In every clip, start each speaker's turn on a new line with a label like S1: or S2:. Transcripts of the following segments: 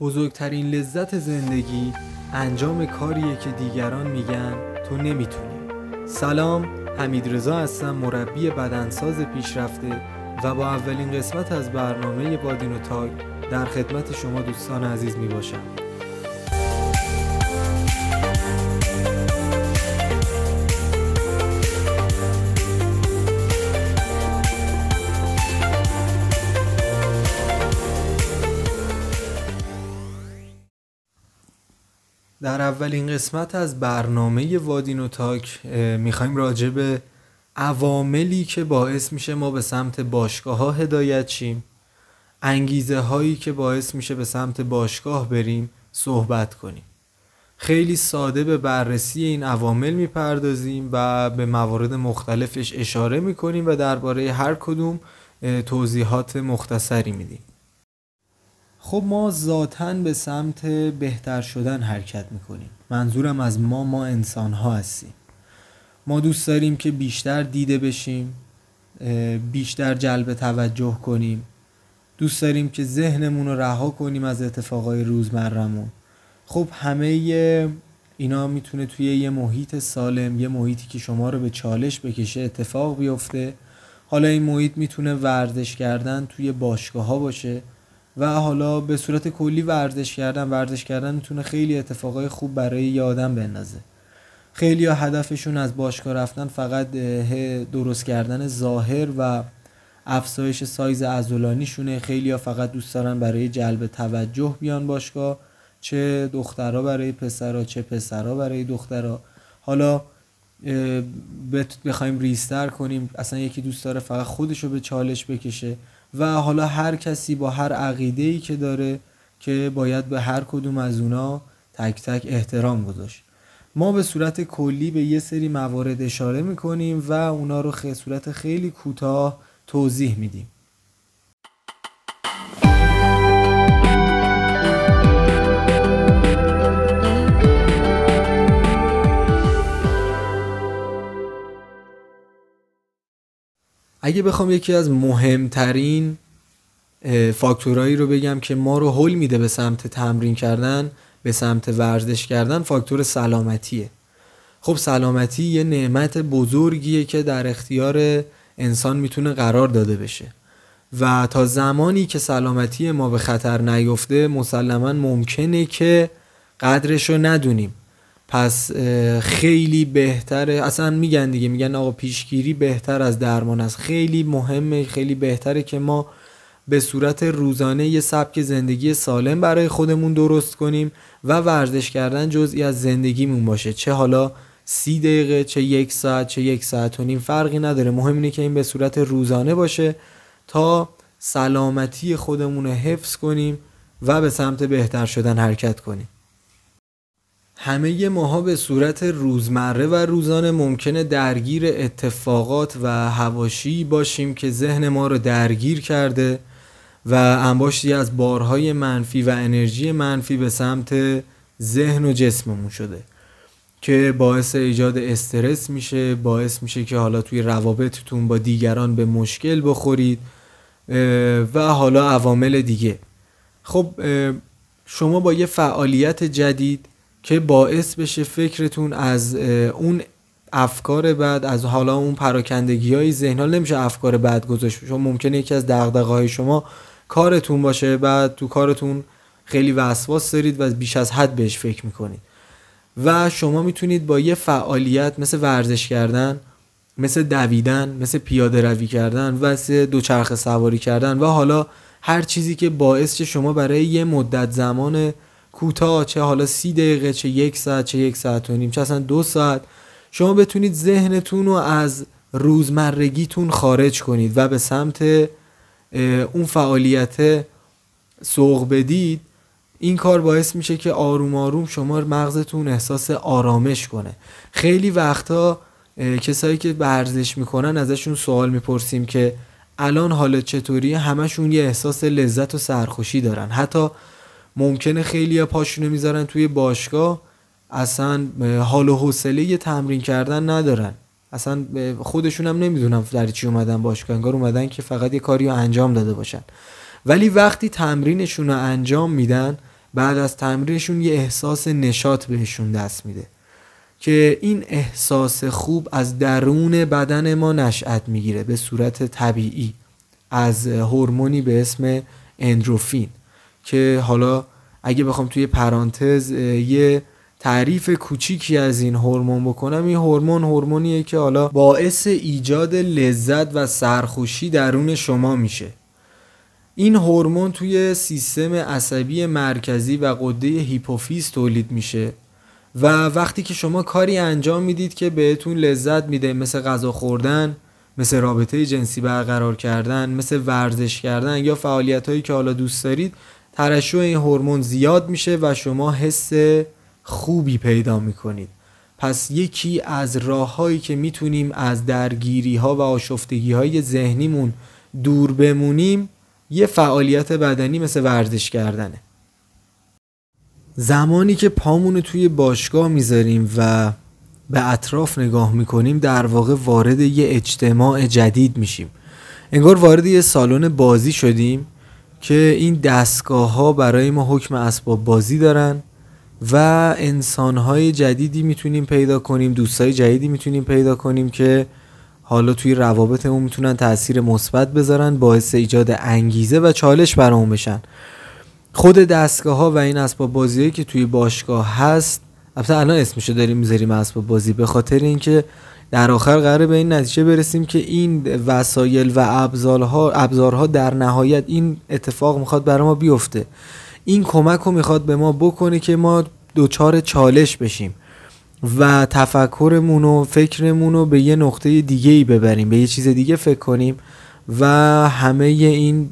S1: بزرگترین لذت زندگی انجام کاریه که دیگران میگن تو نمی‌تونی. سلام حمید رضا هستم مربی بدنساز پیشرفته و با اولین قسمت از برنامه بادین و تاک در خدمت شما دوستان عزیز می باشم در اولین قسمت از برنامه وادین و تاک می‌خوایم راجع به عواملی که باعث میشه ما به سمت باشگاه ها هدایت شیم انگیزه هایی که باعث میشه به سمت باشگاه بریم صحبت کنیم. خیلی ساده به بررسی این عوامل می‌پردازیم و به موارد مختلفش اشاره می‌کنیم و درباره هر کدوم توضیحات مختصری میدیم. خب ما ذاتا به سمت بهتر شدن حرکت می‌کنیم. منظورم از ما ما انسان ها هستیم. ما دوست داریم که بیشتر دیده بشیم بیشتر جلب توجه کنیم. دوست داریم که ذهنمون رو رها کنیم از اتفاقای روزمرمون خب همه اینا می‌تونه توی یه محیط سالم یه محیطی که شما رو به چالش بکشه اتفاق بیفته. حالا این محیط می‌تونه ورزش کردن توی باشگاه ها باشه. و حالا به صورت کلی ورزش کردن ورزش کردن می‌تونه خیلی اتفاقای خوب برای یه آدم بندازه. خیلی ها هدفشون از باشگاه رفتن فقط درست کردن ظاهر و افزایش سایز عضلانیشونه. خیلی ها فقط دوست دارن برای جلب توجه بیان باشگاه چه دخترها برای پسرها چه پسرها برای دخترها. حالا بخوایم ریستر کنیم اصلا یکی دوست داره فقط خودشو به چالش بکشه. و حالا هر کسی با هر عقیده ای که داره که باید به هر کدوم از اونا تک تک احترام گذاشت. ما به صورت کلی به یه سری موارد اشاره می‌کنیم و اونا رو خیلی صورت خیلی کوتاه توضیح میدیم. اگه بخوام یکی از مهمترین فاکتورهایی رو بگم که ما رو حل میده به سمت تمرین کردن به سمت ورزش کردن فاکتور سلامتیه. خب سلامتی یه نعمت بزرگیه که در اختیار انسان می‌تونه قرار داده بشه. و تا زمانی که سلامتی ما به خطر نیفته مسلما ممکنه که قدرش رو ندونیم. پس خیلی بهتره اصلا میگن دیگه میگن آقا پیشگیری بهتر از درمان است. خیلی مهمه خیلی بهتره که ما به صورت روزانه یه سبک زندگی سالم برای خودمون درست کنیم و ورزش کردن جزئی از زندگیمون باشه. چه حالا سی دقیقه چه یک ساعت چه یک ساعت و نیم فرقی نداره. مهم اینه که این به صورت روزانه باشه تا سلامتی خودمون رو حفظ کنیم و به سمت بهتر شدن حرکت کنیم. همه ماها به صورت روزمره و روزانه ممکنه درگیر اتفاقات و هواشی باشیم که ذهن ما رو درگیر کرده و انباشتی از بارهای منفی و انرژی منفی به سمت ذهن و جسممون شده که باعث ایجاد استرس میشه باعث میشه که حالا توی روابطتون با دیگران به مشکل بخورید و حالا عوامل دیگه. خب شما با یه فعالیت جدید که باعث بشه فکرتون از اون افکار بعد از حالا اون پراکندگی های ذهن نمیشه افکار بعد گذاشت. شما ممکنه یکی از دغدغه های شما کارتون باشه بعد تو کارتون خیلی وسواس دارید و بیش از حد بهش فکر می‌کنید. و شما می‌تونید با یه فعالیت مثل ورزش کردن مثل دویدن مثل پیاده روی کردن و مثل دوچرخه سواری کردن و حالا هر چیزی که باعث شما برای یه مدت زمان کوتاه چه حالا سی دقیقه چه یک ساعت چه یک ساعت و نیم چه اصلا دو ساعت. شما بتونید ذهنتون رو از روزمرگیتون خارج کنید و به سمت اون فعالیت سوق بدید. این کار باعث میشه که آروم آروم شما مغزتون احساس آرامش کنه. خیلی وقتا کسایی که ورزش می‌کنن ازشون سوال می‌پرسیم که الان حالت چطوری همشون یه احساس لذت و سرخوشی دارن. حتی ممکنه خیلی پاشونو می‌ذارن توی باشگاه اصلا حال و حوصله تمرین کردن ندارن. اصلا خودشون هم نمی‌دونم در چی اومدن باشگاه. انگار اومدن که فقط یه کاری انجام داده باشن. ولی وقتی تمرینشون رو انجام میدن بعد از تمرینشون یه احساس نشاط بهشون دست میده. که این احساس خوب از درون بدن ما نشأت می‌گیره به صورت طبیعی. از هورمونی به اسم اندروفین. که حالا اگه بخوام توی پرانتز یه تعریف کوچیکی از این هورمون بکنم این هورمون هورمونیه که حالا باعث ایجاد لذت و سرخوشی درون شما میشه. این هورمون توی سیستم عصبی مرکزی و قده هیپوفیز تولید میشه و وقتی که شما کاری انجام می‌دید که بهتون لذت میده مثل غذا خوردن مثل رابطه جنسی برقرار کردن مثل ورزش کردن یا فعالیت هایی که حالا دوست دارید ترشح این هورمون زیاد میشه و شما حس خوبی پیدا می‌کنید. پس یکی از راههایی که می‌تونیم از درگیری ها و آشفتگی های ذهنیمون دور بمونیم یه فعالیت بدنی مثل ورزش کردنه. زمانی که پامون توی باشگاه می‌ذاریم و به اطراف نگاه می‌کنیم در واقع وارد یه اجتماع جدید میشیم. انگار وارد یه سالن بازی شدیم. که این دستگاه ها برای ما حکم اسباب بازی دارن و انسانهای جدیدی می‌تونیم پیدا کنیم دوستای جدیدی می‌تونیم پیدا کنیم که حالا توی روابطمون می‌تونن تاثیر مثبت بذارن باعث ایجاد انگیزه و چالش برامون بشن. خود دستگاه ها و این اسباب بازی که توی باشگاه هست البته الان اسمشو داریم می‌ذاریم اسباب بازی به خاطر اینکه در آخر قراره به این نتیجه برسیم که این وسایل و ابزارها ابزارها در نهایت این اتفاق می‌خواد برای ما بیفته. این کمک رو می‌خواد به ما بکنه که ما دوچار چالش بشیم و تفکرمون و فکرمون رو به یه نقطه دیگه ای ببریم به یه چیز دیگه فکر کنیم و همه این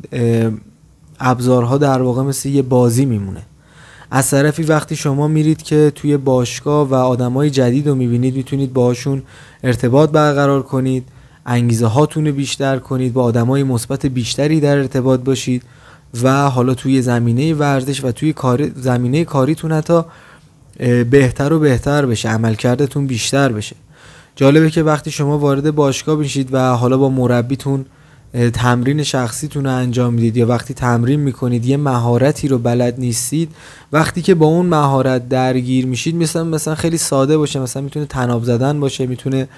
S1: ابزارها در واقع مثل یه بازی میمونه. از طرفی وقتی شما میرید که توی باشگاه و آدمای جدید رو می‌بینید می‌تونید باهاشون ارتباط برقرار کنید انگیزه هاتون رو بیشتر کنید با آدمای مثبت بیشتری در ارتباط باشید و حالا توی زمینه ورزش و توی کار زمینه کاریتون حتی بهتر و بهتر بشه عملکردتون بیشتر بشه. جالبه که وقتی شما وارد باشگاه بشید و حالا با مربیتون تمرین شخصیتون رو انجام می‌دید یا وقتی تمرین می‌کنید یه مهارتی رو بلد نیستید وقتی که با اون مهارت درگیر میشید مثلا مثلا خیلی ساده باشه مثلا می‌تونه تناب زدن باشه می‌تونه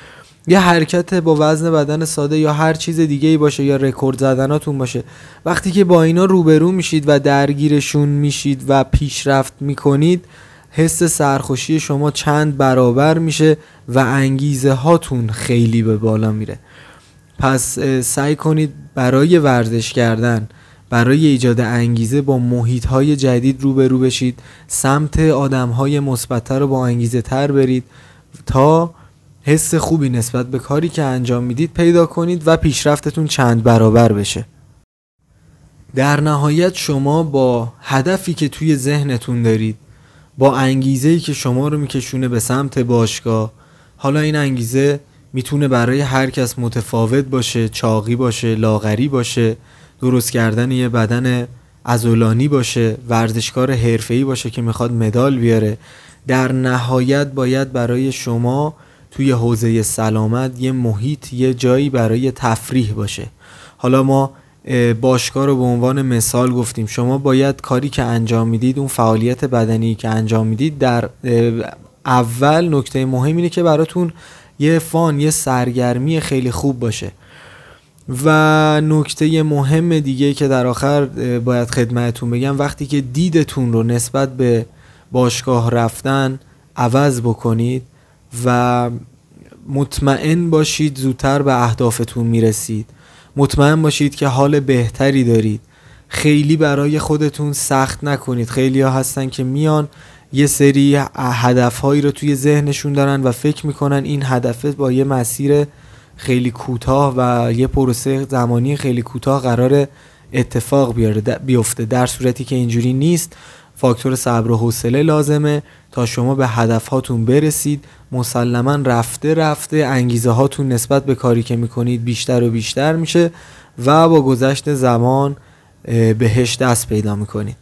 S1: یه حرکت با وزن بدن ساده یا هر چیز دیگه ای باشه یا رکورد زدناتون باشه. وقتی که با اینا روبرو میشید و درگیرشون میشید و پیشرفت می‌کنید حس سرخوشی شما چند برابر میشه و انگیزه هاتون خیلی به بالا میره. پس سعی کنید برای ورزش کردن برای ایجاد انگیزه با محیط های جدید روبرو بشید سمت آدم های مثبتتر رو با انگیزه تر برید تا حس خوبی نسبت به کاری که انجام می‌دید پیدا کنید و پیشرفتتون چند برابر بشه. در نهایت شما با هدفی که توی ذهنتون دارید با انگیزه‌ای که شما رو میکشونه به سمت باشگاه حالا این انگیزه می‌تونه برای هر کس متفاوت باشه چاقی باشه لاغری باشه درست کردن یه بدن ازولانی باشه ورزشکار حرفه‌ای باشه که می‌خواد مدال بیاره. در نهایت باید برای شما توی حوزه سلامت یه محیط یه جایی برای تفریح باشه. حالا ما باشگاه رو به عنوان مثال گفتیم. شما باید کاری که انجام می‌دید اون فعالیت بدنی که انجام می‌دید در اول نکته مهم اینه که براتون یه فان یه سرگرمی خیلی خوب باشه. و نکته مهم دیگه که در آخر باید خدمتتون بگم وقتی که دیدتون رو نسبت به باشگاه رفتن عوض بکنید و مطمئن باشید زودتر به اهدافتون می‌رسید. مطمئن باشید که حال بهتری دارید. خیلی برای خودتون سخت نکنید. خیلی ها هستن که میان یه سری هدفهایی رو توی ذهنشون دارن و فکر می‌کنن این هدفه با یه مسیر خیلی کوتاه و یه پروسه زمانی خیلی کوتاه قرار اتفاق بیاره بیفته. در صورتی که اینجوری نیست. فاکتور صبر و حوصله لازمه تا شما به هدف هاتون برسید. مسلما رفته رفته انگیزه هاتون نسبت به کاری که می‌کنید بیشتر و بیشتر میشه و با گذشت زمان بهش دست پیدا می‌کنید.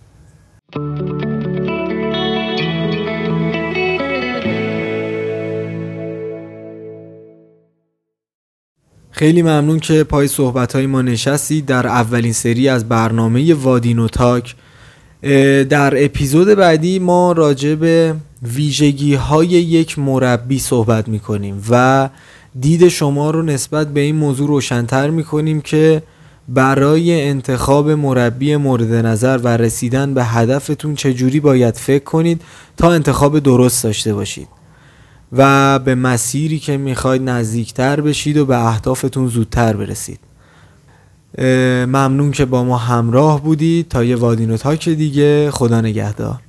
S1: خیلی ممنون که پای صحبت های ما نشستید در اولین سری از برنامه وادینو تاک در اپیزود بعدی ما راجع به ویژگی های یک مربی صحبت می‌کنیم و دید شما رو نسبت به این موضوع روشنتر می‌کنیم که برای انتخاب مربی مورد نظر و رسیدن به هدفتون چجوری باید فکر کنید تا انتخاب درست داشته باشید. و به مسیری که می‌خواید نزدیکتر بشید و به اهدافتون زودتر برسید. ممنون که با ما همراه بودید. تا یه وادین و تاک دیگه خدا نگهدار.